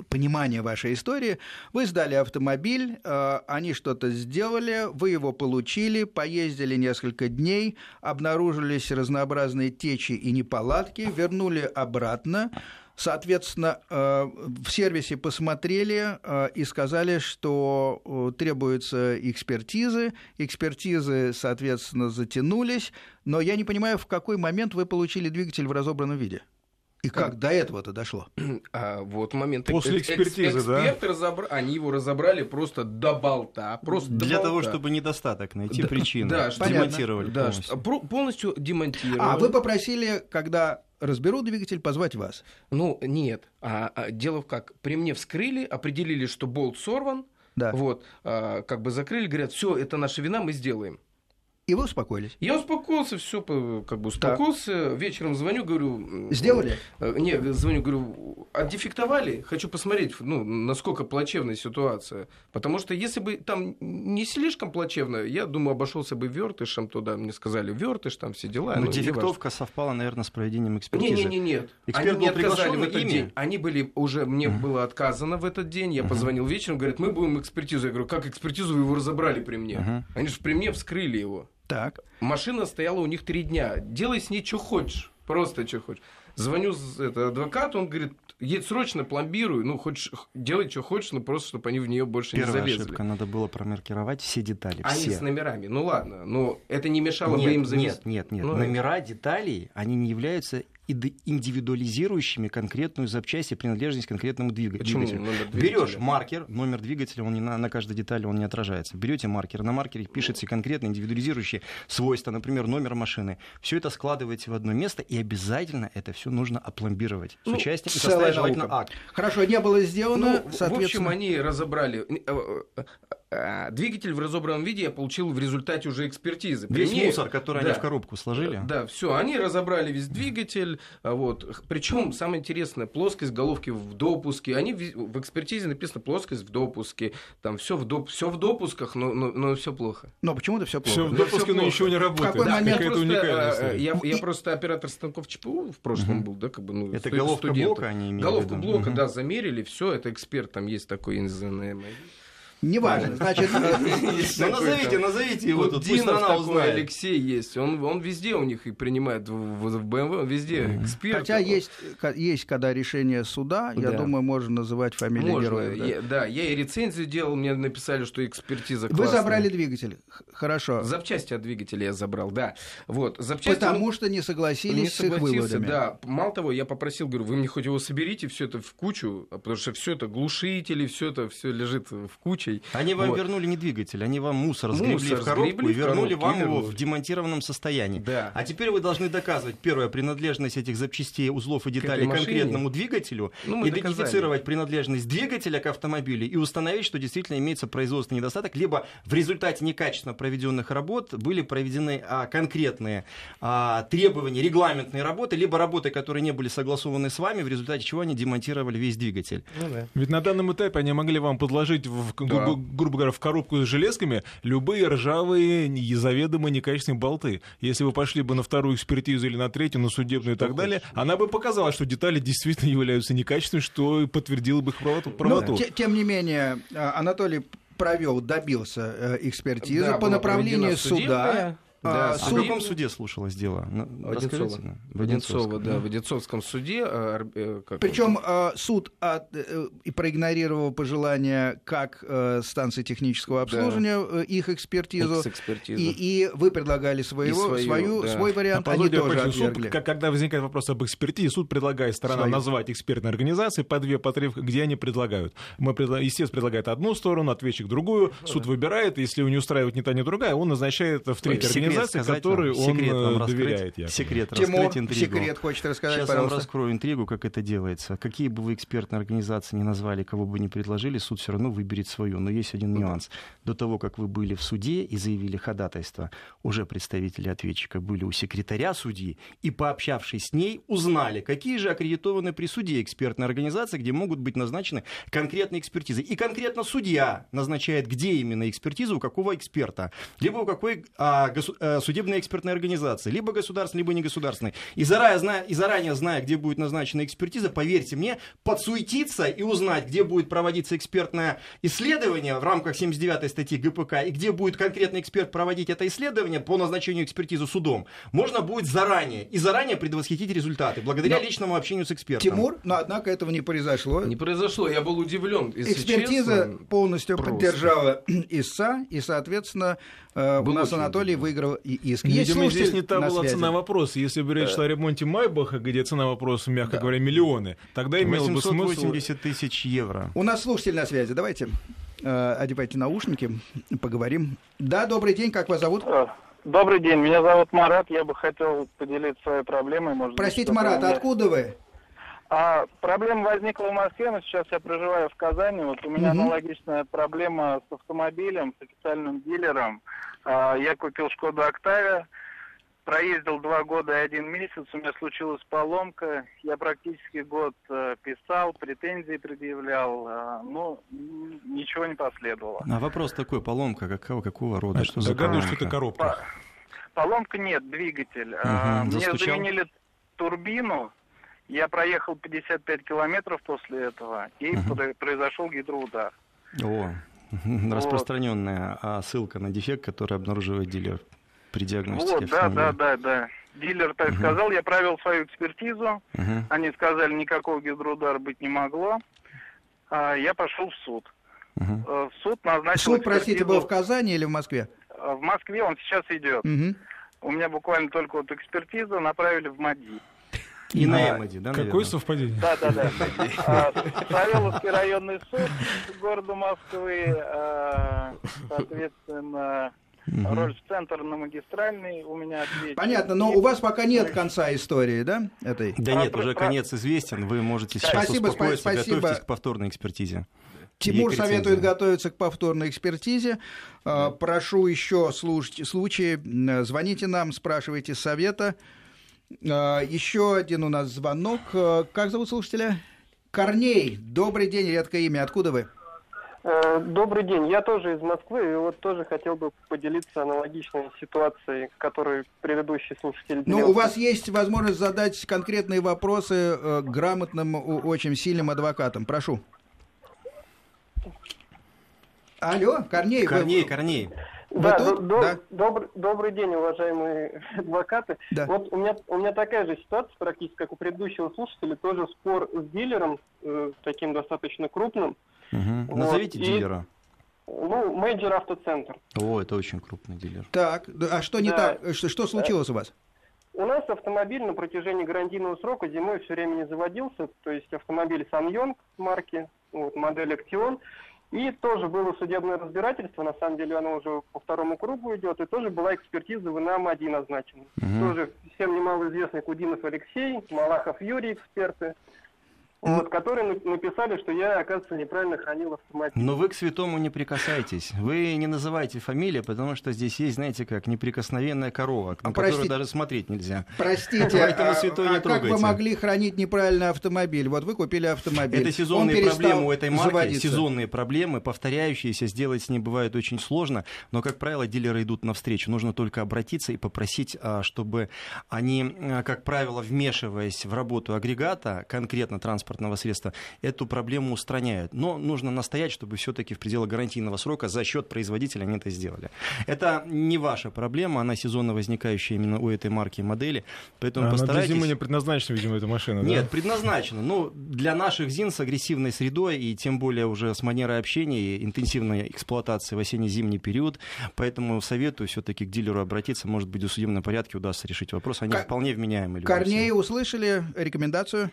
понимания вашей истории. Вы сдали автомобиль, э, они что-то сделали, вы его получили, поездили несколько дней, обнаружились разнообразные течи и неполадки, вернули обратно. Соответственно, э, в сервисе посмотрели и сказали, что требуются экспертизы. Экспертизы, соответственно, затянулись. Но я не понимаю, в какой момент вы получили двигатель в разобранном виде. И как до этого-то дошло? А вот момент. После экспертизы, да? Эксперты разобра... Они его разобрали просто до болта. Просто Для до того, болта. чтобы недостаток найти Да, причину. да, демонтировали Да, полностью. про- полностью демонтировали. А вы попросили, когда разберут двигатель, позвать вас. Ну, нет. А, а, дело в как. При мне вскрыли, определили, что болт сорван. Да. Вот. а, как бы закрыли, говорят, все, это наша вина, мы сделаем. И вы успокоились. Я успокоился, все, как бы успокоился. Вечером звоню, говорю... Сделали? э, Не, звоню, говорю, отдефектовали? Хочу посмотреть, ну, насколько плачевная ситуация. Потому что если бы там не слишком плачевно, я думаю, обошелся бы вертышем туда. Мне сказали, вертыш, там все дела. Но ну, неважно. дефектовка совпала, наверное, с проведением экспертизы. Не, не, не, нет. Эксперт Они не был отказали приглашен в этот ими? день. Они были уже, мне Мгм. было отказано в этот день. Я Мгм. позвонил вечером, говорят, мы будем экспертизу. Я говорю, как экспертизу вы его разобрали при мне? Мгм. Они же при мне вскрыли его. Так. Машина стояла у них три дня. Делай с ней что хочешь. Просто что хочешь. Звоню это, адвокату, он говорит, едь срочно, пломбируй. Ну, хочешь, делай, что хочешь, но просто, чтобы они в нее больше Первая не залезли. ошибка, надо было промаркировать все детали, Они все. с номерами. Ну ладно, но это не мешало бы Нет, им завести. нет, нет, нет. Ну, Номера деталей, они не являются индивидуализирующими конкретную запчасть и принадлежность к конкретному двигателю. Берешь маркер, номер двигателя, он не на, на каждой детали он не отражается. Берете маркер, на маркере пишется конкретно индивидуализирующие свойства, например, номер машины. Все это складываете в одно место, и обязательно это все нужно опломбировать с Ну, участием и составить желательно акт. Хорошо, не было сделано, Ну, в общем, соответственно... они разобрали. Э, э, э, Двигатель в разобранном виде я получил в результате уже экспертизы. При Весь мне- мусор, который Да. они в коробку сложили. Да, все, они разобрали весь двигатель, а вот. Причем самое интересное, плоскость головки в допуске. Они в в экспертизе написано плоскость в допуске, там все в доп, все в допусках, но, но, все плохо. Но почему-то все плохо. Все в Да, допуске, но ничего не работает. какой момент я, просто, э, я, я просто оператор станков ЧПУ в прошлом был, да, как бы, ну, Это головка блока они имели в Головку блока, да, замерили, все, это эксперт, там есть такой, я не знаю, наверное, Неважно. Значит, Ну такой назовите, там. назовите его, Вот страна такой, узнает. Алексей есть. Он, он везде у них и принимает в, в, в BMW, он везде эксперт. хотя есть, есть когда решение суда, я Да. думаю, можно называть фамилии Можно. героев. да. Я- да, я и рецензию делал, мне написали, что экспертиза Вы классная. забрали двигатель. Хорошо. Запчасти от двигателя я забрал, да. Вот, запчасти... Потому ну, что не не согласились с их согласился, выводами. да. Мало того, я попросил, говорю, вы мне хоть его соберите, все это в кучу, потому что все это глушители, все это все лежит в кучей. Они вам Вот. вернули не двигатель, они вам мусор Мусор сгребли в коробку сгребли и в вернули коробку, вам его в демонтированном состоянии. Да. А теперь вы должны доказывать, первое, принадлежность этих запчастей, узлов и деталей машине. конкретному двигателю, Ну, идентифицировать принадлежность двигателя к автомобилю и установить, что действительно имеется производственный недостаток, либо в результате некачественно проведенных работ были проведены а, конкретные а, требования, регламентные работы, либо работы, которые не были согласованы с вами, в результате чего они демонтировали весь двигатель. Ну, да. Ведь на данном этапе они могли вам подложить, в, гру- грубо говоря, в коробку с железками любые ржавые, заведомо некачественные болты. Если вы пошли бы на вторую экспертизу или на третью, на судебную и так далее, она бы показала, что детали действительно являются некачественными, что и подтвердило бы их правоту. Но, правоту. те- тем не менее, а, Анатолий провел, добился э, экспертизы Да, по направлению суда. судебная, да, А в суд- каком суде слушалось дело? Одинцова. В. Одинцово, да, в Одинцовском суде. а, э, как? Причем э, суд от, э, и проигнорировал пожелания как э, станции технического обслуживания, э, их экспертизу, и, и вы предлагали своего, И свою, свою, да. свой А вариант, они позвольте, тоже суд, отвергли. как- когда возникает вопрос об экспертизе, суд предлагает сторонам Свою. назвать экспертные организации по две, по три, где они предлагают. Мы предла... Естественно, предлагает одну сторону, ответчик другую, суд выбирает, если его не устраивает ни та, ни другая, он назначает в третьей организации, сказать которой вам? он Секрет вам раскрыть? доверяет. якобы. Секрет Тимур, раскрыть интригу. секрет хочет рассказать, Сейчас я вам пожалуйста. раскрою интригу, как это делается. Какие бы вы экспертные организации не назвали, кого бы ни предложили, суд все равно выберет свою. Но есть один нюанс. До того, как вы были в суде и заявили ходатайство, уже представители ответчика были у секретаря судьи и, пообщавшись с ней, узнали, какие же аккредитованы при суде экспертные организации, где могут быть назначены конкретные экспертизы. И конкретно судья назначает, где именно экспертизу, у какого эксперта, либо у какой а, госу- э, судебной экспертной организации, либо государственной, либо негосударственной. И заранее, зная, и заранее зная, где будет назначена экспертиза, поверьте мне, подсуетиться и узнать, где будет проводиться экспертное исследование в рамках 79 статьи ГПК и где будет конкретный эксперт проводить это исследование по назначению экспертизы судом, можно будет заранее и заранее предвосхитить результаты благодаря Но- личному общению с экспертом. Тимур, но однако этого не произошло. Не произошло, я был удивлен. если Экспертиза честно. полностью просто. поддержала ИСА, и, соответственно, э, у Был нас Анатолий удивлен. Выигрывает рассматривал иск. Есть Видимо, здесь не та была цена вопроса. Если бы речь шла о ремонте Майбаха, где цена вопроса, мягко да. говоря, миллионы, тогда имело бы смысл... 80 тысяч евро. У нас слушатель на связи. Давайте э, одевайте наушники, поговорим. Да, добрый день, как вас зовут? А, добрый день, меня зовут Марат, я бы хотел поделиться своей проблемой. Может Простите, Марат, меня... откуда вы? А, проблема возникла в Москве, но сейчас я проживаю в Казани. Вот у меня угу. аналогичная проблема с автомобилем, с официальным дилером. А, я купил Шкоду Октавия, проездил два года и один месяц, у меня случилась поломка. Я практически год э, писал, претензии предъявлял, э, но ничего не последовало. А вопрос такой, поломка какого, какого рода? Что за поломка? что это коробка. Поломка нет, двигатель. Угу, Мне заменили турбину, я проехал 55 километров после этого, и угу. произошел гидроудар. О. распространенная а ссылка на дефект, который обнаруживает дилер при диагностике. Вот, да, да, да, да. Дилер так угу. сказал, я провел свою экспертизу, угу. они сказали, никакого гидроудара быть не могло. А я пошел в суд. Угу. В суд назначил Суд, экспертизу... простите, был в Казани или в Москве? Э, в Москве он сейчас идет. Угу. У меня буквально только вот экспертизу направили в МАДИ. И на Эмоди, да, Какое совпадение? Да, да, да. А, Савеловский районный суд города Москвы, а, соответственно, Роль-центр на магистральный у меня ответил. Понятно, но у вас пока нет конца истории, да, этой? Да нет, уже конец известен, вы можете сейчас спасибо, успокоиться, спасибо. готовьтесь к повторной экспертизе. Тимур советует готовиться к повторной экспертизе. Да. Прошу еще слушать случаи. Звоните нам, спрашивайте совета. А, Еще один у нас звонок. А, как зовут слушателя? Корней. Добрый день, редкое имя. Откуда вы? Э, добрый день. Я тоже из Москвы, и вот тоже хотел бы поделиться аналогичной ситуацией, которую предыдущий слушатель делился. Ну, у вас есть возможность задать конкретные вопросы э, грамотным, очень сильным адвокатам. Прошу. Алло, Корней. Корней, вы... Корней. Да, тут? До, да. Добрый, добрый день, уважаемые адвокаты. Да. Вот у меня, у меня такая же ситуация, практически как у предыдущего слушателя, тоже спор с дилером, э, таким достаточно крупным. Угу. Вот. Назовите и, дилера. Ну, Major Автоцентр. О, это очень крупный дилер. Так, а что не да. так? Что, что случилось у вас? У нас автомобиль на протяжении гарантийного срока зимой все время не заводился, то есть автомобиль SsangYong марки, вот, модель Актион. И тоже было судебное разбирательство, на самом деле оно уже по второму кругу идет, и тоже была экспертиза в ИНАМ-1 назначена. Угу. Тоже всем немалоизвестный Кудинов Алексей, Малахов Юрий, эксперты вот, которые написали, что я, оказывается, неправильно хранил автомобиль. Но вы к святому не прикасайтесь. Вы не называйте фамилию, потому что здесь есть, знаете как, неприкосновенная корова, на а которую прости... даже смотреть нельзя. Простите, Поэтому святой а, не а как вы могли хранить неправильно автомобиль? Вот вы купили автомобиль. Это сезонные проблемы у этой марки, заводиться. сезонные проблемы, повторяющиеся, сделать с ней бывает очень сложно, но, как правило, дилеры идут навстречу. Нужно только обратиться и попросить, а, чтобы они, как правило, вмешиваясь в работу агрегата, конкретно транспорт транспортного средства, эту проблему устраняют. Но нужно настоять, чтобы все-таки в пределах гарантийного срока за счет производителя они это сделали. Это не ваша проблема, она сезонно возникающая именно у этой марки и модели. Поэтому а, постарайтесь... Для зимы не предназначена, видимо, эта машина, Нет, да? предназначена. Ну, для наших ЗИН с агрессивной средой и тем более уже с манерой общения и интенсивной эксплуатации в осенне-зимний период. Поэтому советую все-таки к дилеру обратиться. Может быть, в судебном порядке удастся решить вопрос. Они К... вполне вменяемые. Корней, услышали рекомендацию?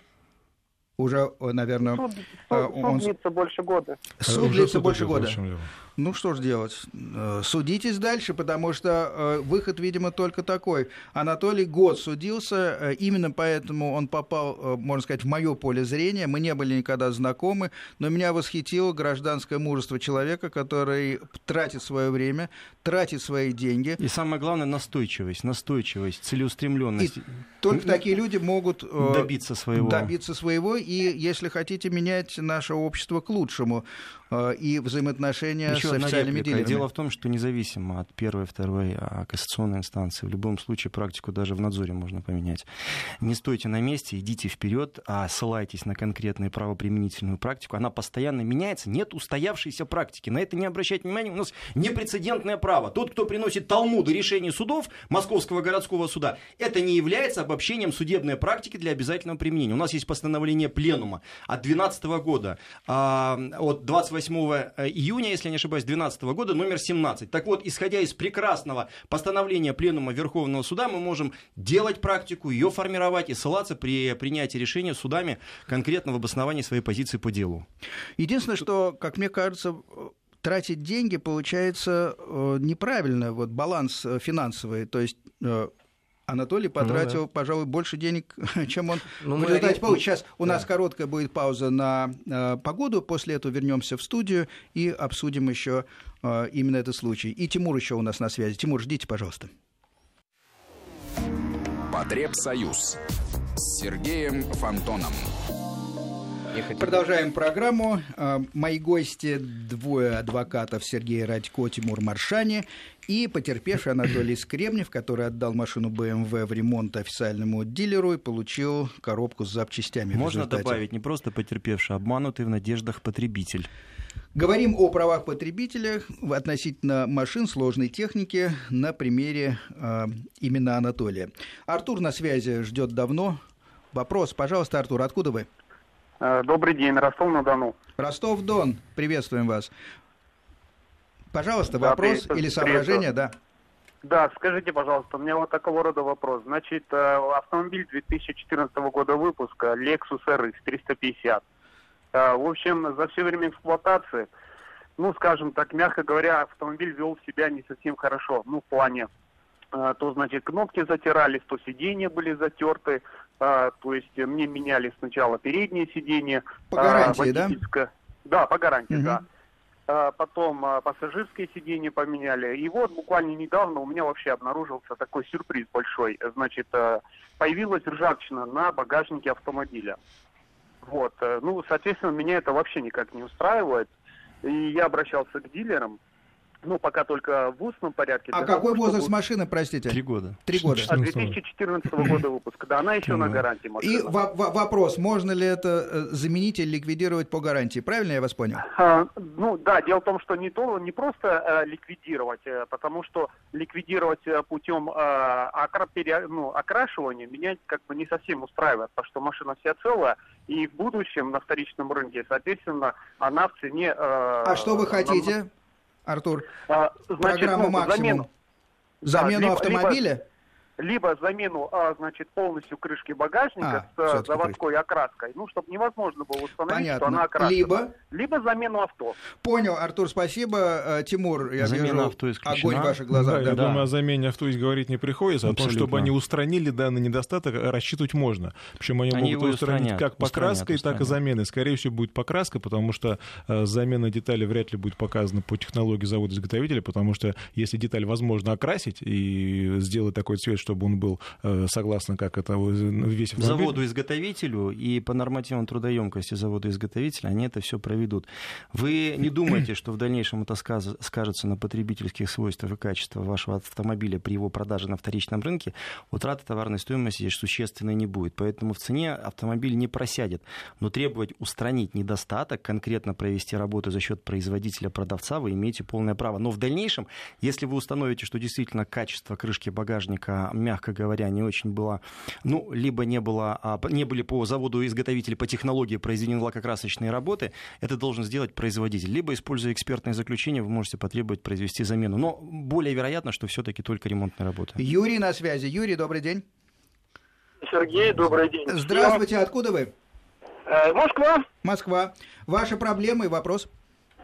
Уже, наверное... Суд, суд, он... суд длится больше года. Суд длится больше года. Ну что ж делать? Э, судитесь дальше, потому что э, выход, видимо, только такой. Анатолий год судился, э, именно поэтому он попал, можно сказать, в мое поле зрения. Мы не были никогда знакомы, но меня восхитило гражданское мужество человека, который тратит свое время, тратит свои деньги. И самое главное, настойчивость, настойчивость, целеустремленность. И только такие люди могут добиться своего. Добиться своего, и, если хотите, менять наше общество к лучшему. Э, и взаимоотношения Еще с официальными дилерами. Дело в том, что независимо от первой, второй а, кассационной инстанции, в любом случае практику даже в надзоре можно поменять. Не стойте на месте, идите вперед, а ссылайтесь на конкретную правоприменительную практику. Она постоянно меняется, нет устоявшейся практики. На это не обращать внимания, у нас непрецедентное право. Тот, кто приносит талмуды решений судов Московского городского суда, это не является обобщением судебной практики для обязательного применения. У нас есть постановление Пленума от 2012 года, а, от 28 28 э, июня, если не ошибаюсь, ошибаюсь, 2012 года, номер 17. Так вот, исходя из прекрасного постановления Пленума Верховного Суда, мы можем делать практику, ее формировать и ссылаться при принятии решения судами конкретно в обосновании своей позиции по делу. Единственное, что, как мне кажется, тратить деньги получается э, неправильно, вот баланс э, финансовый, то есть Анатолий потратил, ну, да. пожалуй, больше денег, чем он ну, в результате получит. Сейчас у да. нас короткая будет пауза на э, погоду, после этого вернемся в студию и обсудим еще э, именно этот случай. И Тимур еще у нас на связи. Тимур, ждите, пожалуйста. Потребсоюз с Сергеем Фонтоном. Продолжаем программу. А, мои гости двое адвокатов Сергей Радько, Тимур Маршани и потерпевший Анатолий Скремнев, который отдал машину BMW в ремонт официальному дилеру и получил коробку с запчастями. Можно добавить, не просто потерпевший, обманутый в надеждах потребитель. Говорим о правах потребителя относительно машин сложной техники на примере э, именно Анатолия. Артур на связи ждет давно. Вопрос, пожалуйста, Артур, откуда вы? Э, добрый день, Ростов-на-Дону. Ростов-Дон, приветствуем вас. Пожалуйста, вопрос да, или соображение, да? Да, скажите, пожалуйста, у меня вот такого рода вопрос. Значит, э, автомобиль 2014 года выпуска, Lexus RX 350. Э, в общем, за все время эксплуатации, ну, скажем так, мягко говоря, автомобиль вел себя не совсем хорошо. Ну, в плане, то, значит, кнопки затирались, то сиденья были затерты, а, то есть мне меняли сначала переднее сиденье. По гарантии, а, да? Да, по гарантии, угу. да. А, потом а, пассажирское сиденье поменяли. И вот буквально недавно у меня вообще обнаружился такой сюрприз большой. Значит, а, появилась ржавчина на багажнике автомобиля. Вот. Э, ну, соответственно, меня это вообще никак не устраивает. И я обращался к дилерам, ну, пока только в устном порядке. А какой того, возраст чтобы... машины, простите? Три года. Три года. А 2014 года выпуска, да, она еще на гарантии машина. И вопрос, можно ли это э, заменить или ликвидировать по гарантии, правильно я вас понял? А, ну, да, дело в том, что не, то, не просто а, ликвидировать, а, потому что ликвидировать путем окра, пере, ну, окрашивания меня как бы не совсем устраивает, потому что машина вся целая, и в будущем на вторичном рынке, соответственно, она в цене... А, а что вы хотите? Нам... Артур? А, значит, Программа ну, «Максимум». Замену, Замену да, автомобиля? Либо либо замену, а, значит, полностью крышки багажника а, с заводской окраской, ну, чтобы невозможно было установить, Понятно. что она окрашена. Либо? Либо замену авто. Понял, Артур, спасибо. Э, Тимур, я Замена вижу авто огонь в ваших глазах. Да, да. Я да. думаю, о замене авто здесь говорить не приходится, Абсолютно. о том, чтобы они устранили данный недостаток, рассчитывать можно. Причем они, они могут устранить устранят, как покраской, устранят. так и заменой. Скорее всего, будет покраска, потому что э, замена детали вряд ли будет показана по технологии завода-изготовителя, потому что если деталь возможно окрасить и сделать такой цвет, чтобы он был Э, согласно как это весь автомобиль. Заводу-изготовителю и по нормативам трудоемкости завода-изготовителя они это все проведут. Вы не думайте, что в дальнейшем это скажется на потребительских свойствах и качествах вашего автомобиля при его продаже на вторичном рынке. Утрата товарной стоимости здесь существенной не будет. Поэтому в цене автомобиль не просядет. Но требовать устранить недостаток, конкретно провести работу за счет производителя-продавца, вы имеете полное право. Но в дальнейшем, если вы установите, что действительно качество крышки багажника, мягко говоря, не очень было, ну, либо не было, а, не были по заводу изготовителей по технологии произведены лакокрасочные работы, это должен сделать производитель. Либо, используя экспертное заключение, вы можете потребовать произвести замену. Но более вероятно, что все-таки только ремонтная работа. Юрий на связи. Юрий, добрый день. Сергей, добрый день. Здравствуйте, откуда вы? Э, Москва. Москва. Ваши проблемы и вопрос?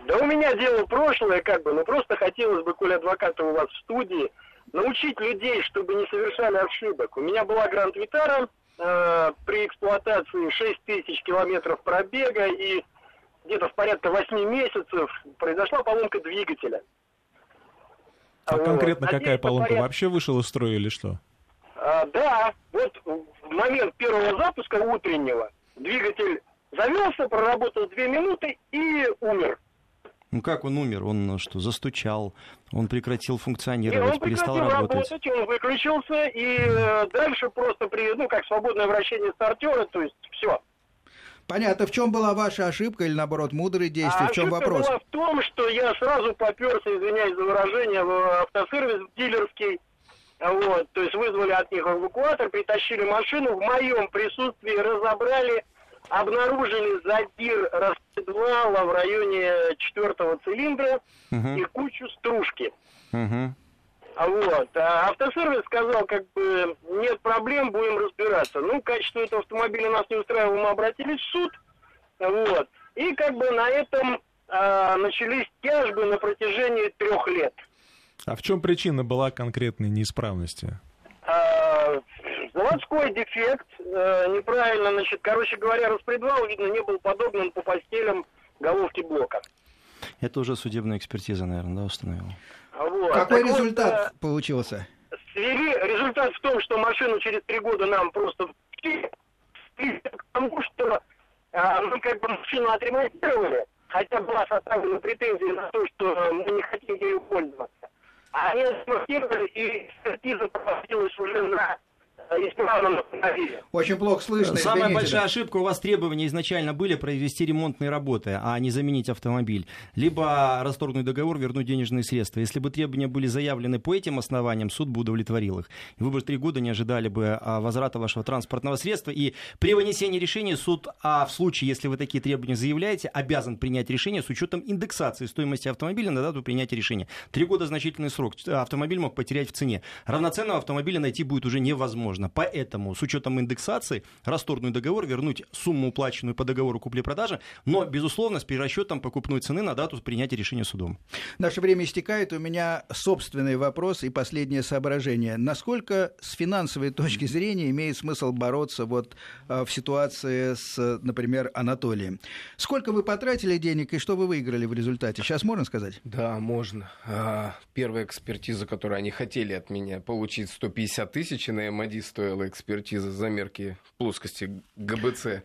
Да у меня дело прошлое, как бы, но просто хотелось бы, коли адвоката у вас в студии, научить людей, чтобы не совершали ошибок. У меня была Гранд Витара э, при эксплуатации 6 тысяч километров пробега и где-то в порядка 8 месяцев произошла поломка двигателя. А вот. конкретно Надеюсь, какая поломка? Порядка... Вообще вышел из строя или что? А, да, вот в момент первого запуска утреннего двигатель завелся, проработал 2 минуты и умер. Ну как он умер? Он что, застучал? Он прекратил функционировать, он перестал работать? работать? Он выключился, и э, дальше просто, при, ну, как свободное вращение стартера, то есть все. Понятно. В чем была ваша ошибка или, наоборот, мудрые действия? А в чем вопрос? была в том, что я сразу поперся, извиняюсь за выражение, в автосервис дилерский. Вот, то есть вызвали от них эвакуатор, притащили машину, в моем присутствии разобрали обнаружили задир распредвала в районе четвертого цилиндра угу. и кучу стружки. Угу. Вот. А автосервис сказал, как бы, нет проблем, будем разбираться. Ну, качество этого автомобиля нас не устраивало, мы обратились в суд. Вот. И как бы на этом а, начались тяжбы на протяжении трех лет. А в чем причина была конкретной неисправности? А, заводской дефект, а, неправильно, значит, короче говоря, распредвал, видно, не был подобным по постелям головки блока. Это уже судебная экспертиза, наверное, да, установила? Вот. Какой так результат вот, э, получился? Свели, результат в том, что машину через три года нам просто к тому, что а, мы как бы машину отремонтировали, хотя была составлена претензия на то, что мы не хотим ею пользоваться. А они отремонтировали, и экспертиза проводилась уже на очень плохо слышно. Самая извините, большая да. ошибка у вас требования изначально были провести ремонтные работы, а не заменить автомобиль. Либо расторгнуть договор, вернуть денежные средства. Если бы требования были заявлены по этим основаниям, суд бы удовлетворил их. Вы бы три года не ожидали бы а, возврата вашего транспортного средства. И при вынесении решения суд, а в случае, если вы такие требования заявляете, обязан принять решение с учетом индексации стоимости автомобиля на дату принятия решения. Три года значительный срок. Автомобиль мог потерять в цене. Равноценного автомобиля найти будет уже невозможно невозможно. Поэтому с учетом индексации расторгнуть договор, вернуть сумму, уплаченную по договору купли-продажи, но, безусловно, с перерасчетом покупной цены на дату принятия решения судом. Наше время истекает. У меня собственный вопрос и последнее соображение. Насколько с финансовой точки зрения имеет смысл бороться вот э, в ситуации с, например, Анатолием? Сколько вы потратили денег и что вы выиграли в результате? Сейчас можно сказать? Да, можно. А, первая экспертиза, которую они хотели от меня получить 150 тысяч на МАДИС, стоила экспертиза замерки плоскости ГБЦ.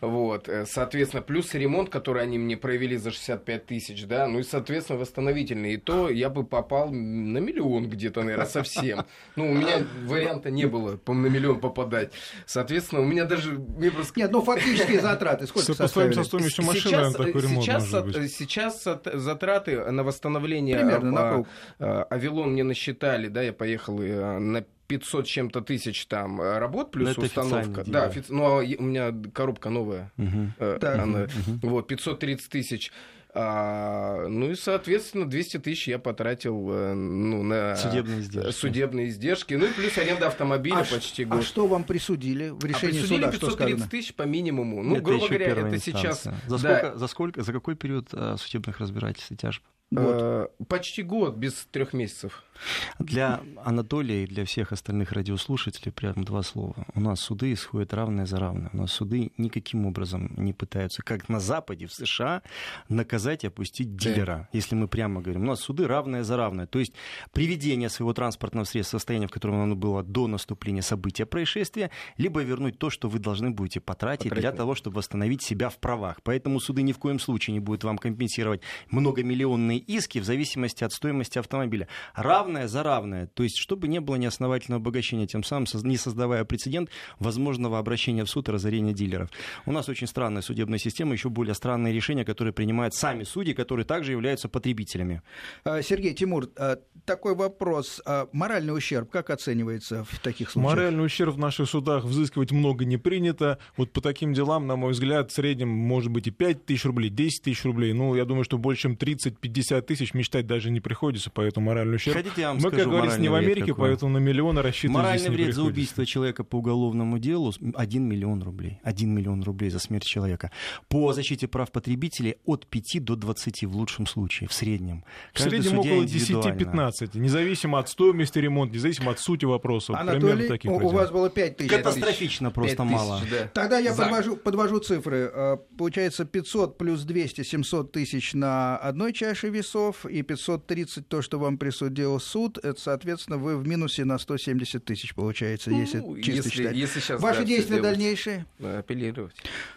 Вот. Э, соответственно, плюс ремонт, который они мне провели за 65 тысяч, да, ну и, соответственно, восстановительный. И то я бы попал на миллион где-то, наверное, совсем. Ну, у меня варианта не было на миллион попадать. Соответственно, у меня даже... Мне просто... Нет, ну фактические затраты сколько составили? со стоимостью машины, сейчас, такой ремонт сейчас, может быть. сейчас затраты на восстановление... Примерно, на круг. Авилон мне насчитали, да, я поехал э, на 500 чем-то тысяч там э, работ плюс Но установка. Да, офици... ну а у меня коробка новая. Угу. Э, она... угу. Вот, 530 тысяч. А, ну и, соответственно, 200 тысяч я потратил э, ну, на судебные издержки. судебные издержки. Ну и плюс аренда автомобиля а почти год. А что вам присудили в решении а присудили суда? 530 тысяч по минимуму. Ну, это грубо говоря, это сейчас... За, да. сколько, за, сколько, за какой период а, судебных разбирательств и тяжб? Год. Э, почти год, без трех месяцев. Для Анатолия и для всех остальных радиослушателей прям два слова. У нас суды исходят равное за равное. У нас суды никаким образом не пытаются, как на Западе, в США, наказать и опустить дилера, да. если мы прямо говорим. У нас суды равное за равное. То есть приведение своего транспортного средства в состояние, в котором оно было до наступления события происшествия, либо вернуть то, что вы должны будете потратить, потратить. для того, чтобы восстановить себя в правах. Поэтому суды ни в коем случае не будут вам компенсировать многомиллионные иски в зависимости от стоимости автомобиля. Равное за равное. То есть, чтобы не было неосновательного обогащения, тем самым не создавая прецедент возможного обращения в суд и разорения дилеров. У нас очень странная судебная система, еще более странные решения, которые принимают сами судьи, которые также являются потребителями. А, Сергей Тимур, а, такой вопрос. А, моральный ущерб как оценивается в таких случаях? Моральный ущерб в наших судах взыскивать много не принято. Вот по таким делам, на мой взгляд, в среднем может быть и 5 тысяч рублей, 10 тысяч рублей. Ну, я думаю, что больше, чем 30-50 50 тысяч мечтать даже не приходится, поэтому моральный ущерб. Хотите, я вам Мы, скажу, как говорится, не в Америке, какой? поэтому на миллионы рассчитывать Моральный вред за убийство человека по уголовному делу 1 миллион рублей. 1 миллион рублей за смерть человека. По защите прав потребителей от 5 до 20 в лучшем случае, в среднем. В среднем около 10-15, независимо от стоимости ремонта, независимо от сути вопросов. Анатолий, таких у, у вас было 5 тысяч. Катастрофично 5 просто 5 тысяч, мало. Да. Тогда я подвожу, подвожу цифры. Э, получается 500 плюс 200, 700 тысяч на одной чаше весов и 500 630 то, что вам присудил суд, это, соответственно, вы в минусе на 170 тысяч, получается, ну, если чисто если, считать. Если сейчас, Ваши да, действия дальнейшие? Апеллировать.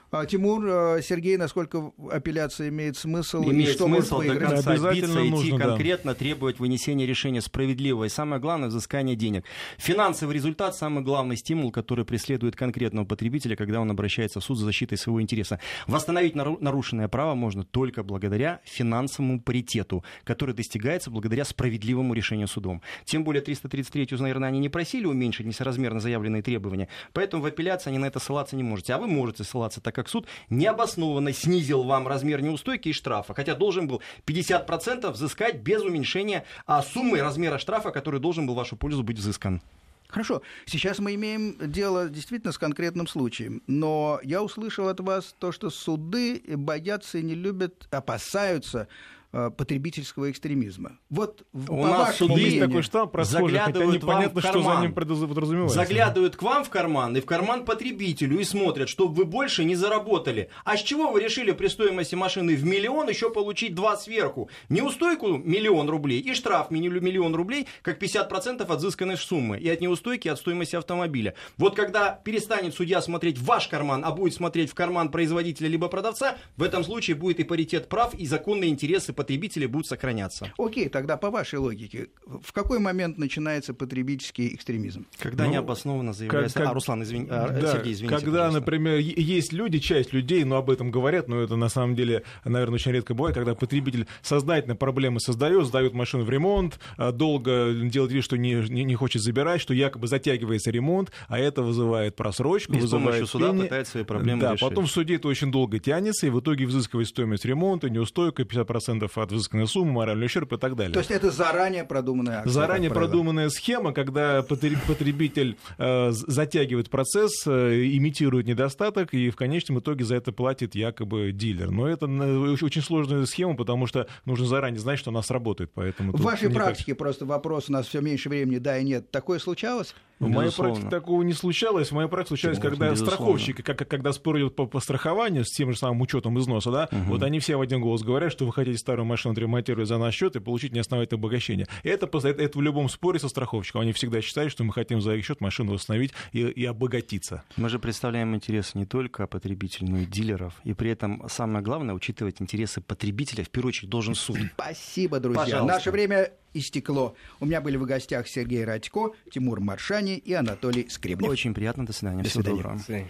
А, Тимур, а, Сергей, насколько апелляция имеет смысл? Имеет и что смысл до конца биться, идти нужно, конкретно, да. требовать вынесения решения справедливого. И самое главное, взыскание денег. Финансовый результат – самый главный стимул, который преследует конкретного потребителя, когда он обращается в суд за защитой своего интереса. Восстановить нарушенное право можно только благодаря финансовому паритету, который достигается благодаря справедливому решению судом. Тем более 333 наверное, они не просили уменьшить несоразмерно заявленные требования, поэтому в апелляции они на это ссылаться не можете. А вы можете ссылаться так как суд необоснованно снизил вам размер неустойки и штрафа, хотя должен был 50% взыскать без уменьшения а суммы размера штрафа, который должен был в вашу пользу быть взыскан. Хорошо, сейчас мы имеем дело действительно с конкретным случаем, но я услышал от вас то, что суды боятся и не любят, опасаются потребительского экстремизма. Вот у нас суды есть такой штамп расхожий, хотя непонятно, что за ним подразумевается. Заглядывают к вам в карман и в карман потребителю и смотрят, чтобы вы больше не заработали. А с чего вы решили при стоимости машины в миллион еще получить два сверху? Неустойку миллион рублей и штраф миллион рублей, как 50% от взысканной суммы. И от неустойки, от стоимости автомобиля. Вот когда перестанет судья смотреть в ваш карман, а будет смотреть в карман производителя либо продавца, в этом случае будет и паритет прав, и законные интересы потребителей будут сохраняться. Окей, тогда по вашей логике, в какой момент начинается потребительский экстремизм? Когда ну, необоснованно заявляется... Как, как... А, Руслан, извини, а, да, Сергей, извините. Когда, пожалуйста. например, есть люди, часть людей, но об этом говорят, но это на самом деле, наверное, очень редко бывает, когда потребитель сознательно проблемы создает, сдает машину в ремонт, а, долго делает вид, что не, не, не хочет забирать, что якобы затягивается ремонт, а это вызывает просрочку, и вызывает с суда пени. пытается свои проблемы Да, решить. потом в суде это очень долго тянется, и в итоге взыскивает стоимость ремонта, неустойка 50% процентов от взысканной суммы, моральный ущерб и так далее. То есть это заранее продуманная акция? Заранее продуманная схема, когда потребитель э, затягивает процесс, э, имитирует недостаток, и в конечном итоге за это платит якобы дилер. Но это очень сложная схема, потому что нужно заранее знать, что она сработает. Поэтому в вашей практике так... просто вопрос, у нас все меньше времени, да и нет. Такое случалось? В моей практике такого не случалось. В моей практике случалось, когда безусловно. страховщики, как, когда спорят по, по страхованию с тем же самым учетом износа, да, угу. вот они все в один голос говорят, что вы хотите старую машину отремонтировать за наш счет и получить неосновательное обогащение. Это, это, это в любом споре со страховщиком. Они всегда считают, что мы хотим за их счет машину восстановить и, и обогатиться. Мы же представляем интересы не только потребителей, но и дилеров. И при этом самое главное учитывать интересы потребителя. В первую очередь должен суд. Спасибо, друзья. Пожалуйста. Наше время истекло. У меня были в гостях Сергей Радько, Тимур Маршани и Анатолий Скребнев. Очень приятно. До свидания. До свидания. Всего доброго.